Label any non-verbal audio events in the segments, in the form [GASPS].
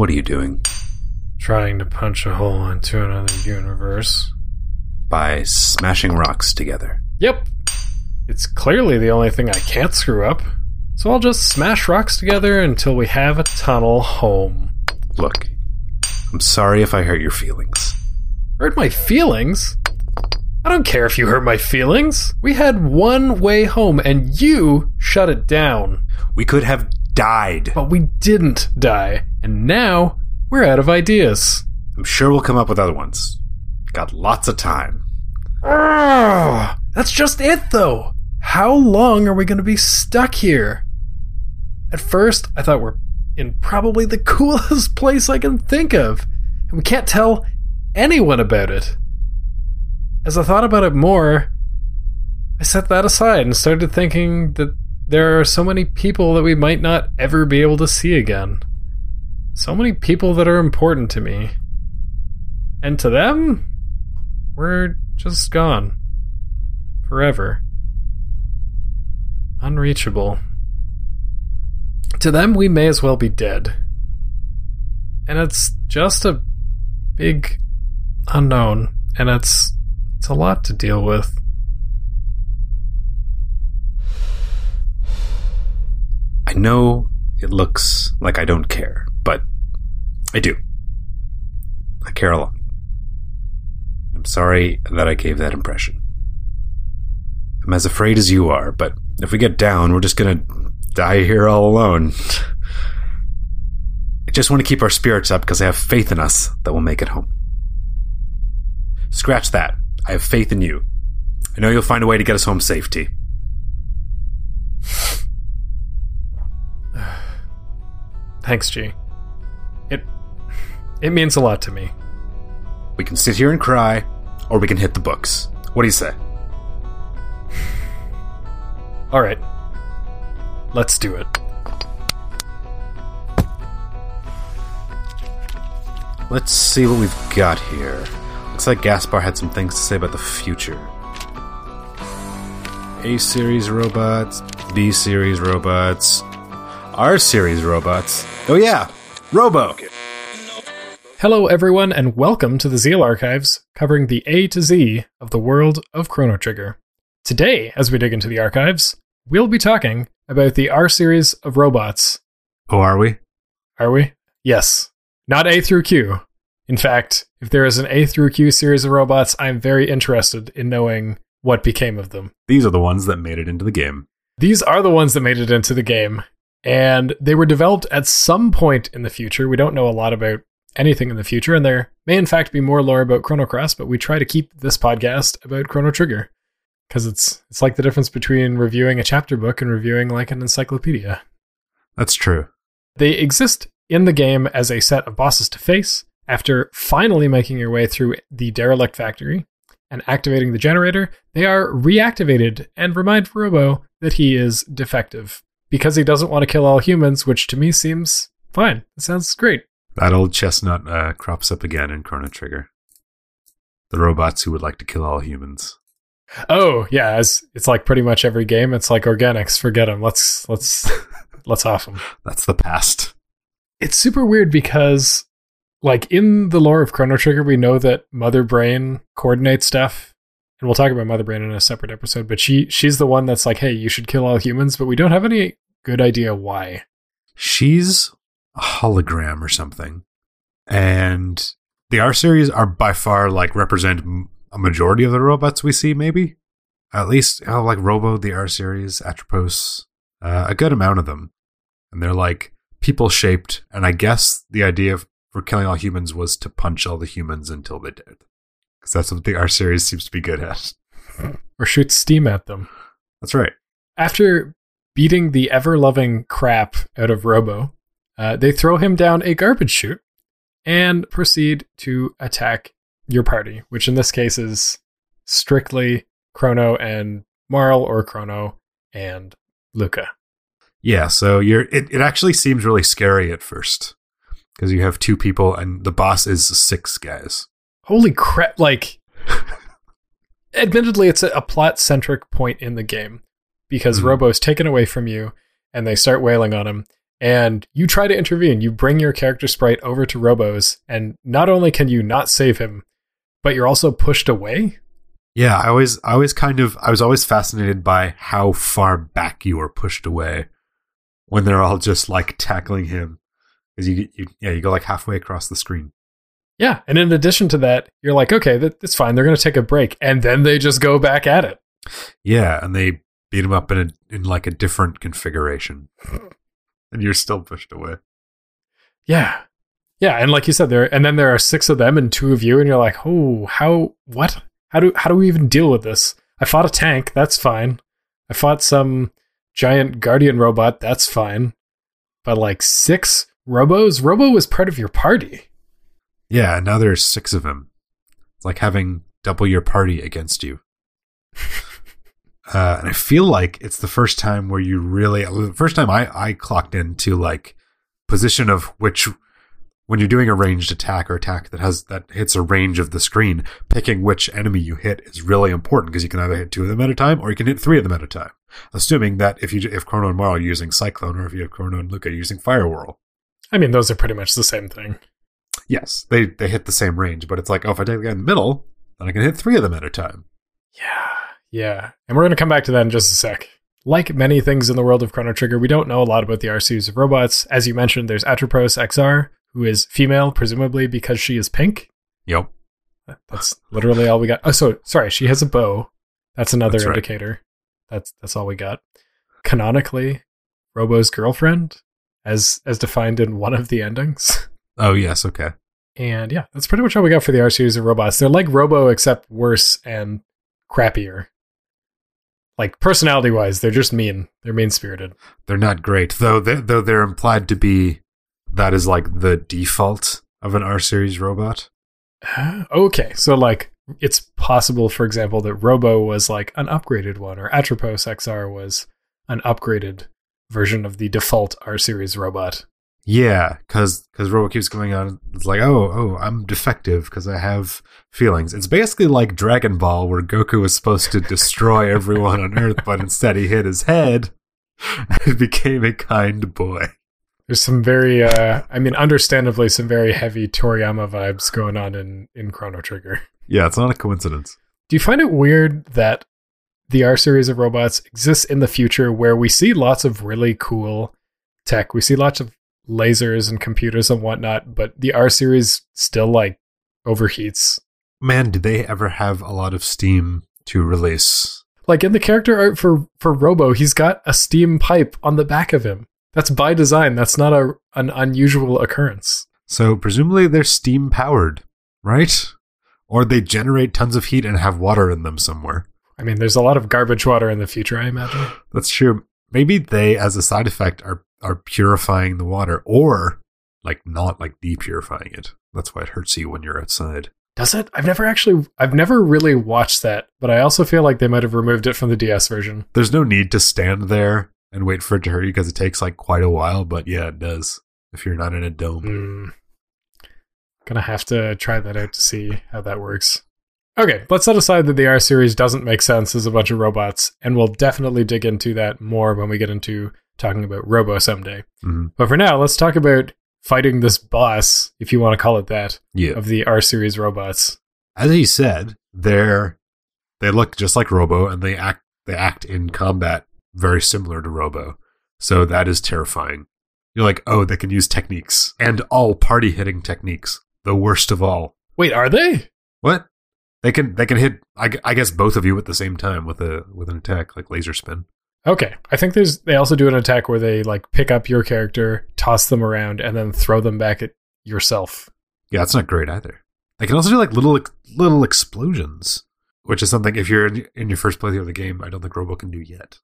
What are you doing? Trying to punch a hole into another universe. By smashing rocks together. Yep. It's clearly the only thing I can't screw up. So I'll just smash rocks together until we have a tunnel home. Look, I'm sorry if I hurt your feelings. Hurt my feelings? I don't care if you hurt my feelings. We had one way home and you shut it down. We could have died. But we didn't die. And now we're out of ideas. I'm sure we'll come up with other ones. Got lots of time. That's just it, though. How long are we going to be stuck here? At first, I thought we're in probably the [LAUGHS] coolest place I can think of, and we can't tell anyone about it. As I thought about it more, I set that aside and started thinking that there are so many people that we might not ever be able to see again. So many people that are important to me. And to them, we're just gone. Forever. Unreachable. To them, we may as well be dead. And it's just a big unknown, and it's it's a lot to deal with. I know it looks like I don't care, I do. I care a lot. I'm sorry that I gave that impression. I'm as afraid as you are, but if we get down, we're just gonna die here all alone. I just want to keep our spirits up because I have faith in us that we'll make it home. Scratch that. I have faith in you. I know you'll find a way to get us home safety. [SIGHS] Thanks, G. It means a lot to me. We can sit here and cry, or we can hit the books. What do you say? [SIGHS] All right. Let's do it. Let's see what we've got here. Looks like Gaspar had some things to say about the future. A series robots, B series robots, R series robots. Oh yeah, Robo. Hello, everyone, and welcome to the Zeal Archives, covering the A to Z of the world of Chrono Trigger. Today, as we dig into the archives, we'll be talking about the R series of robots. Oh, are we? Are we? Yes. Not A through Q. In fact, if there is an A through Q series of robots, I'm very interested in knowing what became of them. These are the ones that made it into the game. These are the ones that made it into the game, and they were developed at some point in the future. We don't know a lot about anything in the future, and there may in fact be more lore about Chrono Cross, but we try to keep this podcast about Chrono Trigger because it's it's like the difference between reviewing a chapter book and reviewing like an encyclopedia. That's true. They exist in the game as a set of bosses to face after finally making your way through the derelict factory and activating the generator. They are reactivated and remind Robo that he is defective because he doesn't want to kill all humans, which to me seems fine. It sounds great. That old chestnut uh, crops up again in Chrono Trigger. The robots who would like to kill all humans. Oh yeah, it's, it's like pretty much every game. It's like organics. Forget them. Let's let's [LAUGHS] let's off them. That's the past. It's super weird because, like in the lore of Chrono Trigger, we know that Mother Brain coordinates stuff, and we'll talk about Mother Brain in a separate episode. But she she's the one that's like, hey, you should kill all humans, but we don't have any good idea why. She's a hologram or something, and the R series are by far like represent a majority of the robots we see, maybe. At least, like Robo, the R series, Atropos, uh, a good amount of them. And they're like people shaped. And I guess the idea for killing all humans was to punch all the humans until they did. Because that's what the R series seems to be good at. Or shoot steam at them. That's right. After beating the ever loving crap out of Robo, uh, they throw him down a garbage chute and proceed to attack your party, which in this case is strictly Chrono and Marle or Chrono and Lucca. Yeah, so you're it, it actually seems really scary at first. Because you have two people and the boss is six guys. Holy crap, like [LAUGHS] admittedly it's a, a plot centric point in the game because Mhm. Robo's taken away from you and they start wailing on him and you try to intervene. You bring your character sprite over to Robo's, and not only can you not save him, but you're also pushed away. Yeah, I always, I always kind of, I was always fascinated by how far back you were pushed away when they're all just like tackling him, because you, you, yeah, you go like halfway across the screen. Yeah, and in addition to that, you're like, okay, that, that's fine. They're going to take a break, and then they just go back at it. Yeah, and they beat him up in a, in like a different configuration, [LAUGHS] and you're still pushed away. Yeah, yeah, and like you said, there, and then there are six of them and two of you, and you're like, oh, how, what, how do, how do we even deal with this? I fought a tank, that's fine. I fought some giant guardian robot, that's fine. But like six robos, Robo was part of your party. Yeah, now there's six of them. It's like having double your party against you. [LAUGHS] uh, and I feel like it's the first time where you really, the first time I, I clocked into like position of which, when you're doing a ranged attack or attack that has, that hits a range of the screen, picking which enemy you hit is really important because you can either hit two of them at a time or you can hit three of them at a time. Assuming that if you, if Chrono and Marle are using Cyclone or if you have Chrono and Lucca using Fire Whirl. I mean, those are pretty much the same thing. Yes, they they hit the same range, but it's like, oh, if I take the guy in the middle, then I can hit three of them at a time. Yeah, yeah. And we're going to come back to that in just a sec. Like many things in the world of Chrono Trigger, we don't know a lot about the R series of robots. As you mentioned, there's Atropos XR, who is female, presumably because she is pink. Yep. That's literally all we got. Oh, so sorry, she has a bow. That's another That's right. indicator. That's that's all we got. Canonically, Robo's girlfriend, as as defined in one of the endings. [LAUGHS] Oh yes, okay. And yeah, that's pretty much all we got for the R series of robots. They're like Robo, except worse and crappier. Like personality wise, they're just mean. They're mean spirited. They're not great, though. They, though they're implied to be that is like the default of an R series robot. Uh, okay, so like it's possible, for example, that Robo was like an upgraded one, or Atropos XR was an upgraded version of the default R series robot. Yeah, because because Robo keeps going on. It's like, oh, oh, I'm defective because I have feelings. It's basically like Dragon Ball, where Goku was supposed to destroy [LAUGHS] everyone on Earth, but instead he hit his head and became a kind boy. There's some very, uh, I mean, understandably, some very heavy Toriyama vibes going on in in Chrono Trigger. Yeah, it's not a coincidence. Do you find it weird that the R series of robots exists in the future where we see lots of really cool tech? We see lots of lasers and computers and whatnot, but the R series still like overheats. Man, did they ever have a lot of steam to release? Like in the character art for for Robo, he's got a steam pipe on the back of him. That's by design. That's not a an unusual occurrence. So presumably they're steam powered, right? Or they generate tons of heat and have water in them somewhere. I mean, there's a lot of garbage water in the future, I imagine. [GASPS] That's true. Maybe they, as a side effect, are are purifying the water, or like not like depurifying it. That's why it hurts you when you're outside. Does it? I've never actually, I've never really watched that, but I also feel like they might have removed it from the DS version. There's no need to stand there and wait for it to hurt you because it takes like quite a while. But yeah, it does if you're not in a dome. Hmm. Gonna have to try that out to see how that works. Okay, let's set aside that the R series doesn't make sense as a bunch of robots, and we'll definitely dig into that more when we get into talking about Robo someday. Mhm. But for now, let's talk about fighting this boss, if you want to call it that, Yeah. of the R series robots. As he said, they're they look just like Robo and they act they act in combat very similar to Robo. So that is terrifying. You're like, oh, they can use techniques and all party hitting techniques, the worst of all. Wait, are they? What? They can they can hit I, I guess both of you at the same time with a with an attack like laser spin. Okay, I think there's they also do an attack where they like pick up your character, toss them around, and then throw them back at yourself. Yeah, that's not great either. They can also do like little little explosions, which is something if you're in, in your first playthrough of the game, I don't think Robo can do yet.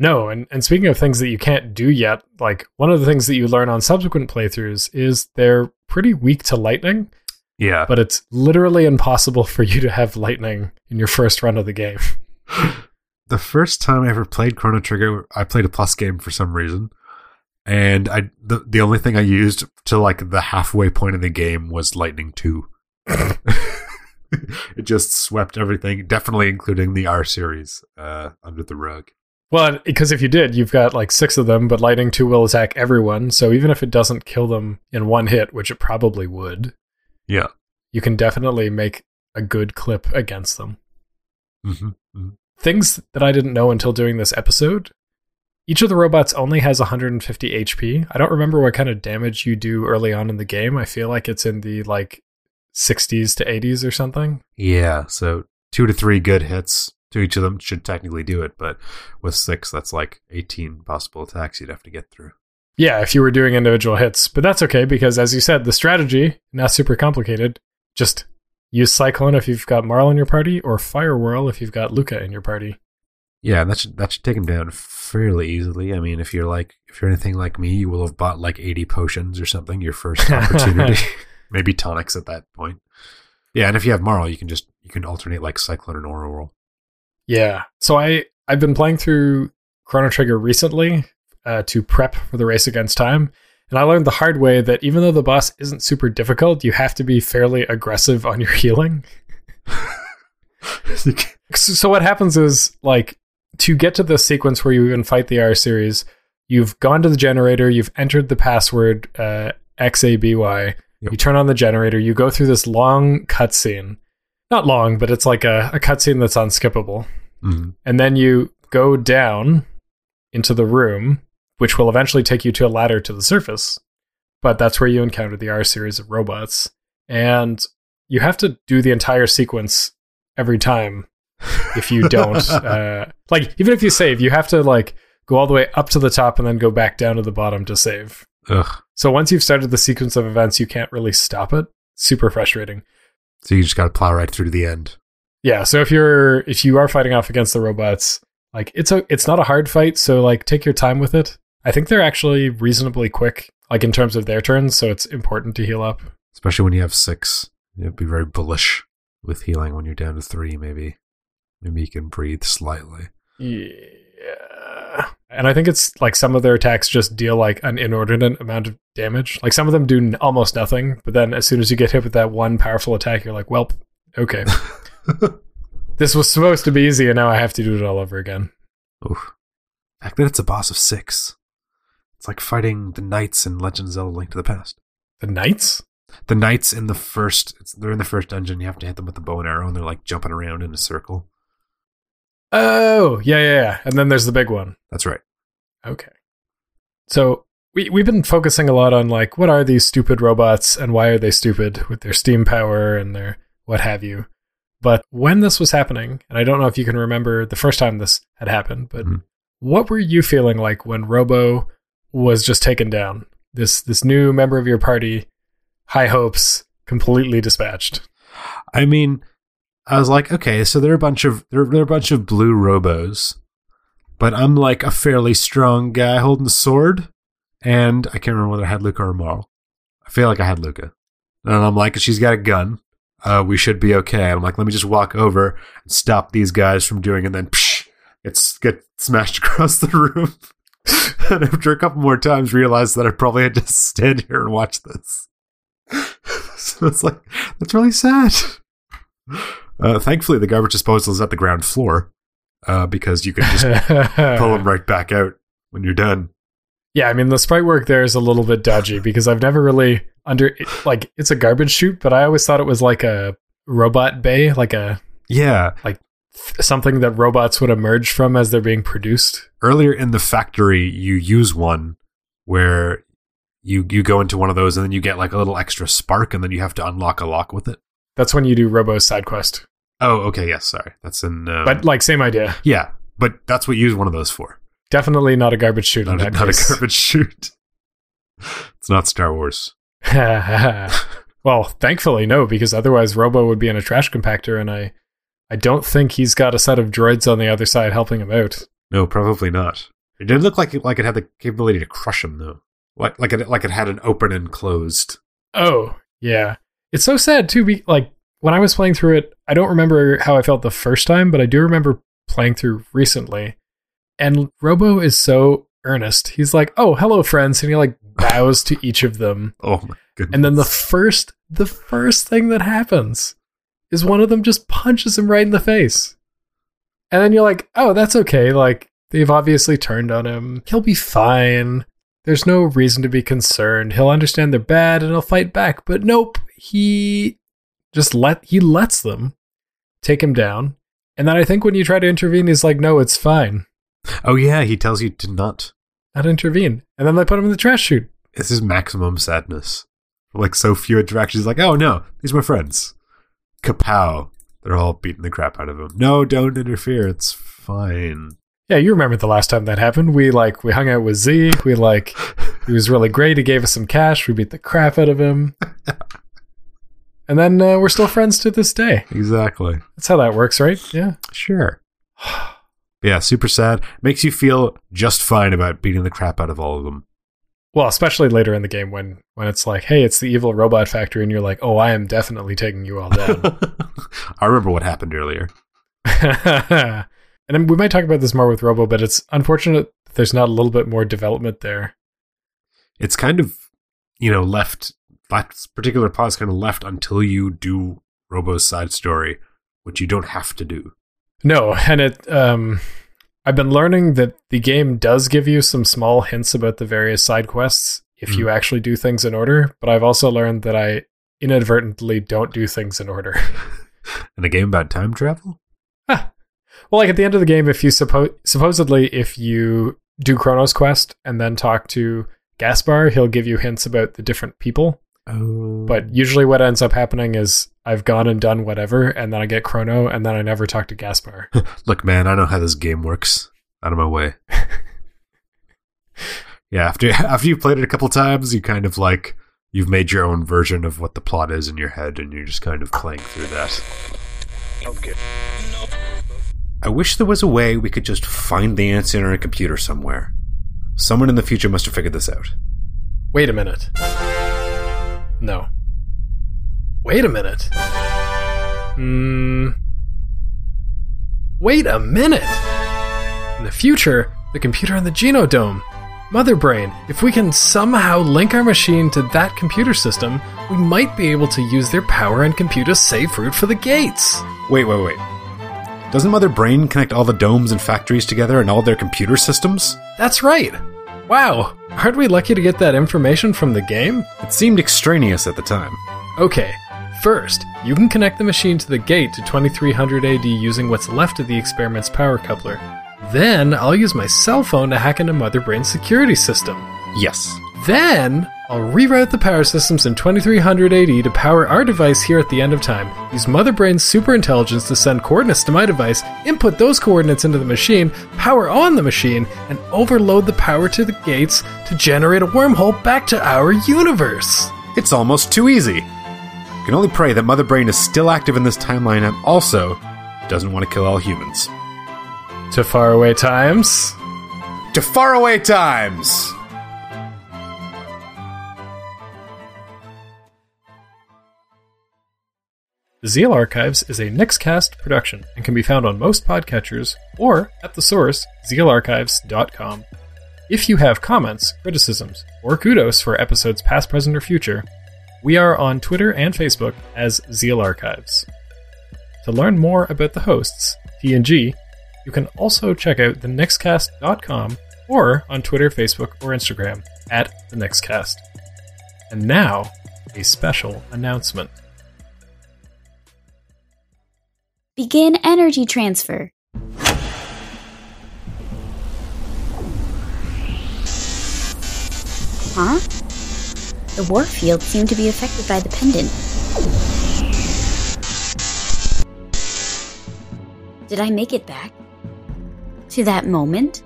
No, and, and speaking of things that you can't do yet, like one of the things that you learn on subsequent playthroughs is they're pretty weak to lightning, Yeah, but it's literally impossible [LAUGHS] for you to have lightning in your first run of the game. [LAUGHS] the first time I ever played Chrono Trigger, I played a plus game for some reason, and I the the only thing I used to like the halfway point of the game was Lightning Two. [LAUGHS] it just swept everything, definitely including the R series, uh, under the rug. Well, because if you did, you've got like six of them, but lightning two will attack everyone. So even if it doesn't kill them in one hit, which it probably would, Yeah. you can definitely make a good clip against them. Mm-hmm. Things that I didn't know until doing this episode. Each of the robots only has 150 HP. I don't remember what kind of damage you do early on in the game. I feel like it's in the like 60s to 80s or something. Yeah. So two to three good hits to each of them should technically do it, but with six, that's like 18 possible attacks you'd have to get through. Yeah, if you were doing individual hits. But that's okay because as you said, the strategy, not super complicated. Just use Cyclone if you've got Marle in your party or Fire Whirl if you've got Lucca in your party. Yeah, that should that should take him down fairly easily. I mean, if you're like if you're anything like me, you will have bought like 80 potions or something your first [LAUGHS] opportunity. [LAUGHS] Maybe tonics at that point. Yeah, and if you have Marle, you can just you can alternate like Cyclone and Aura Whirl. Yeah. So I I've been playing through Chrono Trigger recently uh, to prep for the race against time, and I learned the hard way that even though the boss isn't super difficult, you have to be fairly aggressive on your [LAUGHS] healing. [LAUGHS] So, what happens is like to get to the sequence where you even fight the R series, you've gone to the generator, you've entered the password uh, XABY, Yep. you turn on the generator, you go through this long cutscene. Not long, but it's like a, a cutscene that's unskippable. Mhm. And then you go down into the room, which will eventually take you to a ladder to the surface. But that's where you encounter the R series of robots. And you have to do the entire sequence every time if you don't [LAUGHS] uh, like even if you save you have to like go all the way up to the top and then go back down to the bottom to save Ugh. so once you've started the sequence of events you can't really stop it super frustrating So you just got to plow right through to the end. yeah so if you're if you are fighting off against the robots like it's a it's not a hard fight so like take your time with it i think they're actually reasonably quick like in terms of their turns so it's important to heal up especially when you have six. You'd be very bullish with healing when you're down to three. Maybe, maybe you can breathe slightly. Yeah. And I think it's like some of their attacks just deal like an inordinate amount of damage. Like some of them do n- almost nothing, but then as soon as you get hit with that one powerful attack, you're like, well, okay. [LAUGHS] this was supposed to be easy, and now I have to do it all over again. Oof. The fact that it's a boss of six. It's like fighting the knights in Legend of Zelda: Link to the Past. The knights? The knights in the first, it's, they're in the first dungeon. You have to hit them with the bow and arrow, and they're like jumping around in a circle. Oh, yeah, yeah, yeah. And then there's the big one. That's right. Okay. So we we've been focusing a lot on like what are these stupid robots and why are they stupid with their steam power and their what have you. But when this was happening, and I don't know if you can remember the first time this had happened, but Mhm. what were you feeling like when Robo was just taken down? This this new member of your party, high hopes, completely dispatched. I mean, I was like, okay, so they're a bunch of they're, they're a bunch of blue robos, but I'm like a fairly strong guy holding a sword, and I can't remember whether I had Lucca or Marle. I feel like I had Lucca, and I'm like, she's got a gun. Uh, we should be okay. I'm like, let me just walk over and stop these guys from doing, and then psh, it's get smashed [LAUGHS] across the room. And after a couple more times, realized that I probably had to stand here and watch this. [LAUGHS] so it's like that's really sad. Uh, thankfully, the garbage disposal is at the ground floor uh, because you can just [LAUGHS] pull them right back out when you're done. Yeah, I mean the sprite work there is a little bit dodgy because I've never really under like it's a garbage chute, but I always thought it was like a robot bay, like a Yeah. Something that robots would emerge from as they're being produced. Earlier in the factory, you use one where you you go into one of those and then you get like a little extra spark and then you have to unlock a lock with it. That's when you do Robo's side quest. Oh, okay. Yes. sorry. That's in. Um, But like same idea. yeah, but that's what you use one of those for. Definitely not a garbage in Not, a, that not a garbage chute. it's not Star Wars. [LAUGHS] well, thankfully no, because otherwise Robo would be in a trash compactor, and I, I don't think he's got a set of droids on the other side helping him out. No, probably not. It did look like it, like it had the capability to crush him, though. Like like it like it had an open and closed. Oh yeah, it's so sad too. Be like when I was playing through it, I don't remember how I felt the first time, but I do remember playing through recently. And Robo is so earnest. He's like, "Oh, hello, friends," and he like [LAUGHS] bows to each of them. Oh my goodness! And then the first, the first thing that happens is one of them just punches him right in the face. And then you're like, "Oh, that's okay. Like They've obviously turned on him. He'll be fine. There's no reason to be concerned. He'll understand they're bad and he'll fight back. But nope, he just let he lets them take him down. And then I think when you try to intervene, he's like, "No, it's fine. Oh yeah, he tells you to not. Not intervene." And then they put him in the trash chute. This is maximum sadness. Like so few interactions. Like, oh no, these are my friends. Kapow! They're all beating the crap out of him. No, don't interfere. It's fine. Yeah, you remember the last time that happened. We like we hung out with Z. We like [LAUGHS] he was really great. He gave us some cash. We beat the crap out of him. [LAUGHS] and then uh, we're still friends to this day. Exactly. That's how that works, right? Yeah. Sure. [SIGHS] yeah, super sad. Makes you feel just fine about beating the crap out of all of them. Well, especially later in the game when when it's like, hey, it's the evil robot factory, and you're like, oh, I am definitely taking you all down. [LAUGHS] I remember what happened earlier. [LAUGHS] and we might talk about this more with Robo, but it's unfortunate there's not a little bit more development there. It's kind of, you know, left, that particular plot is kind of left until you do Robo's side story, which you don't have to do. No, and it um I've been learning that the game does give you some small hints about the various side quests if hmm. you actually do things in order, but I've also learned that I inadvertently don't do things in order. [LAUGHS] In a game about time travel? Well, like at the end of the game, if you suppo- supposedly if you do Chronos quest and then talk to Gaspar, he'll give you hints about the different people. Oh. But usually, what ends up happening is I've gone and done whatever, and then I get Chrono, and then I never talk to Gaspar. [LAUGHS] Look, man, I know how this game works. Out of my way. [LAUGHS] yeah, after [LAUGHS] after you've played it a couple times, you kind of like you've made your own version of what the plot is in your head, and you're just kind of playing through that. Okay. I wish there was a way we could just find the answer in a computer somewhere. Someone in the future must have figured this out. Wait a minute. No. Wait a minute. Hmm. Wait a minute. In the future, the computer in the Geno Dome. Mother Brain, if we can somehow link our machine to that computer system, we might be able to use their power and compute a safe route for the gates. Wait, wait, wait. Doesn't Mother Brain connect all the domes and factories together and all their computer systems? That's right. Wow, aren't we lucky to get that information from the game? It seemed extraneous at the time. Okay, first, you can connect the machine to the gate to 2300 AD using what's left of the experiment's power coupler. Then, I'll use my cell phone to hack into Mother Brain's security system. Yes. Then, I'll reroute the power systems in 2300 AD to power our device here at the end of time. Use Mother Brain's super intelligence to send coordinates to my device, input those coordinates into the machine, power on the machine, and overload the power to the gates to generate a wormhole back to our universe. It's almost too easy. I Can only pray that Mother Brain is still active in this timeline and also doesn't want to kill all humans. To faraway times. To faraway times! The Zeal Archives is a Nickscast production and can be found on most podcatchers or at the source, zealarchives.com. If you have comments, criticisms, or kudos for episodes past, present, or future, we are on Twitter and Facebook as Zeal Archives. To learn more about the hosts, TNG, you can also check out thenickscast.com or on Twitter, Facebook, or Instagram at the Nickscast. And now, a special announcement. Begin energy transfer. Huh? The warp field seemed to be affected by the pendant. Did I make it back? To that moment?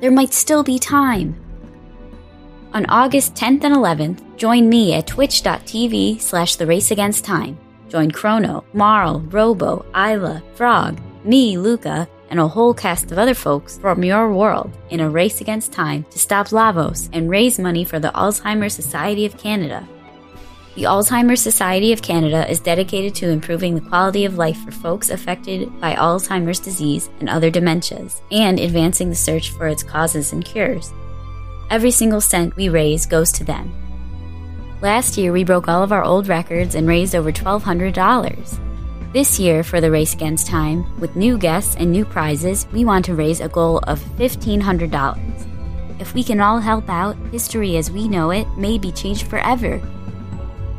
There might still be time. On August 10th and 11th, join me at twitch.tv slash the race against time. Join Chrono, Marle, Robo, Ayla, Frog, me, Lucca, and a whole cast of other folks from your world in a race against time to stop Lavos and raise money for the Alzheimer's Society of Canada. The Alzheimer's Society of Canada is dedicated to improving the quality of life for folks affected by Alzheimer's disease and other dementias, and advancing the search for its causes and cures. Every single cent we raise goes to them. Last year, we broke all of our old records and raised over $1,200. This year, for the Race Against Time, with new guests and new prizes, we want to raise a goal of $1,500. If we can all help out, history as we know it may be changed forever.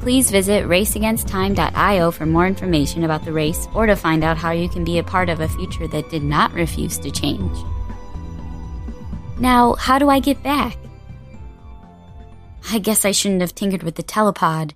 Please visit raceagainsttime.io for more information about the race or to find out how you can be a part of a future that did not refuse to change. Now, how do I get back? I guess I shouldn't have tinkered with the telepod.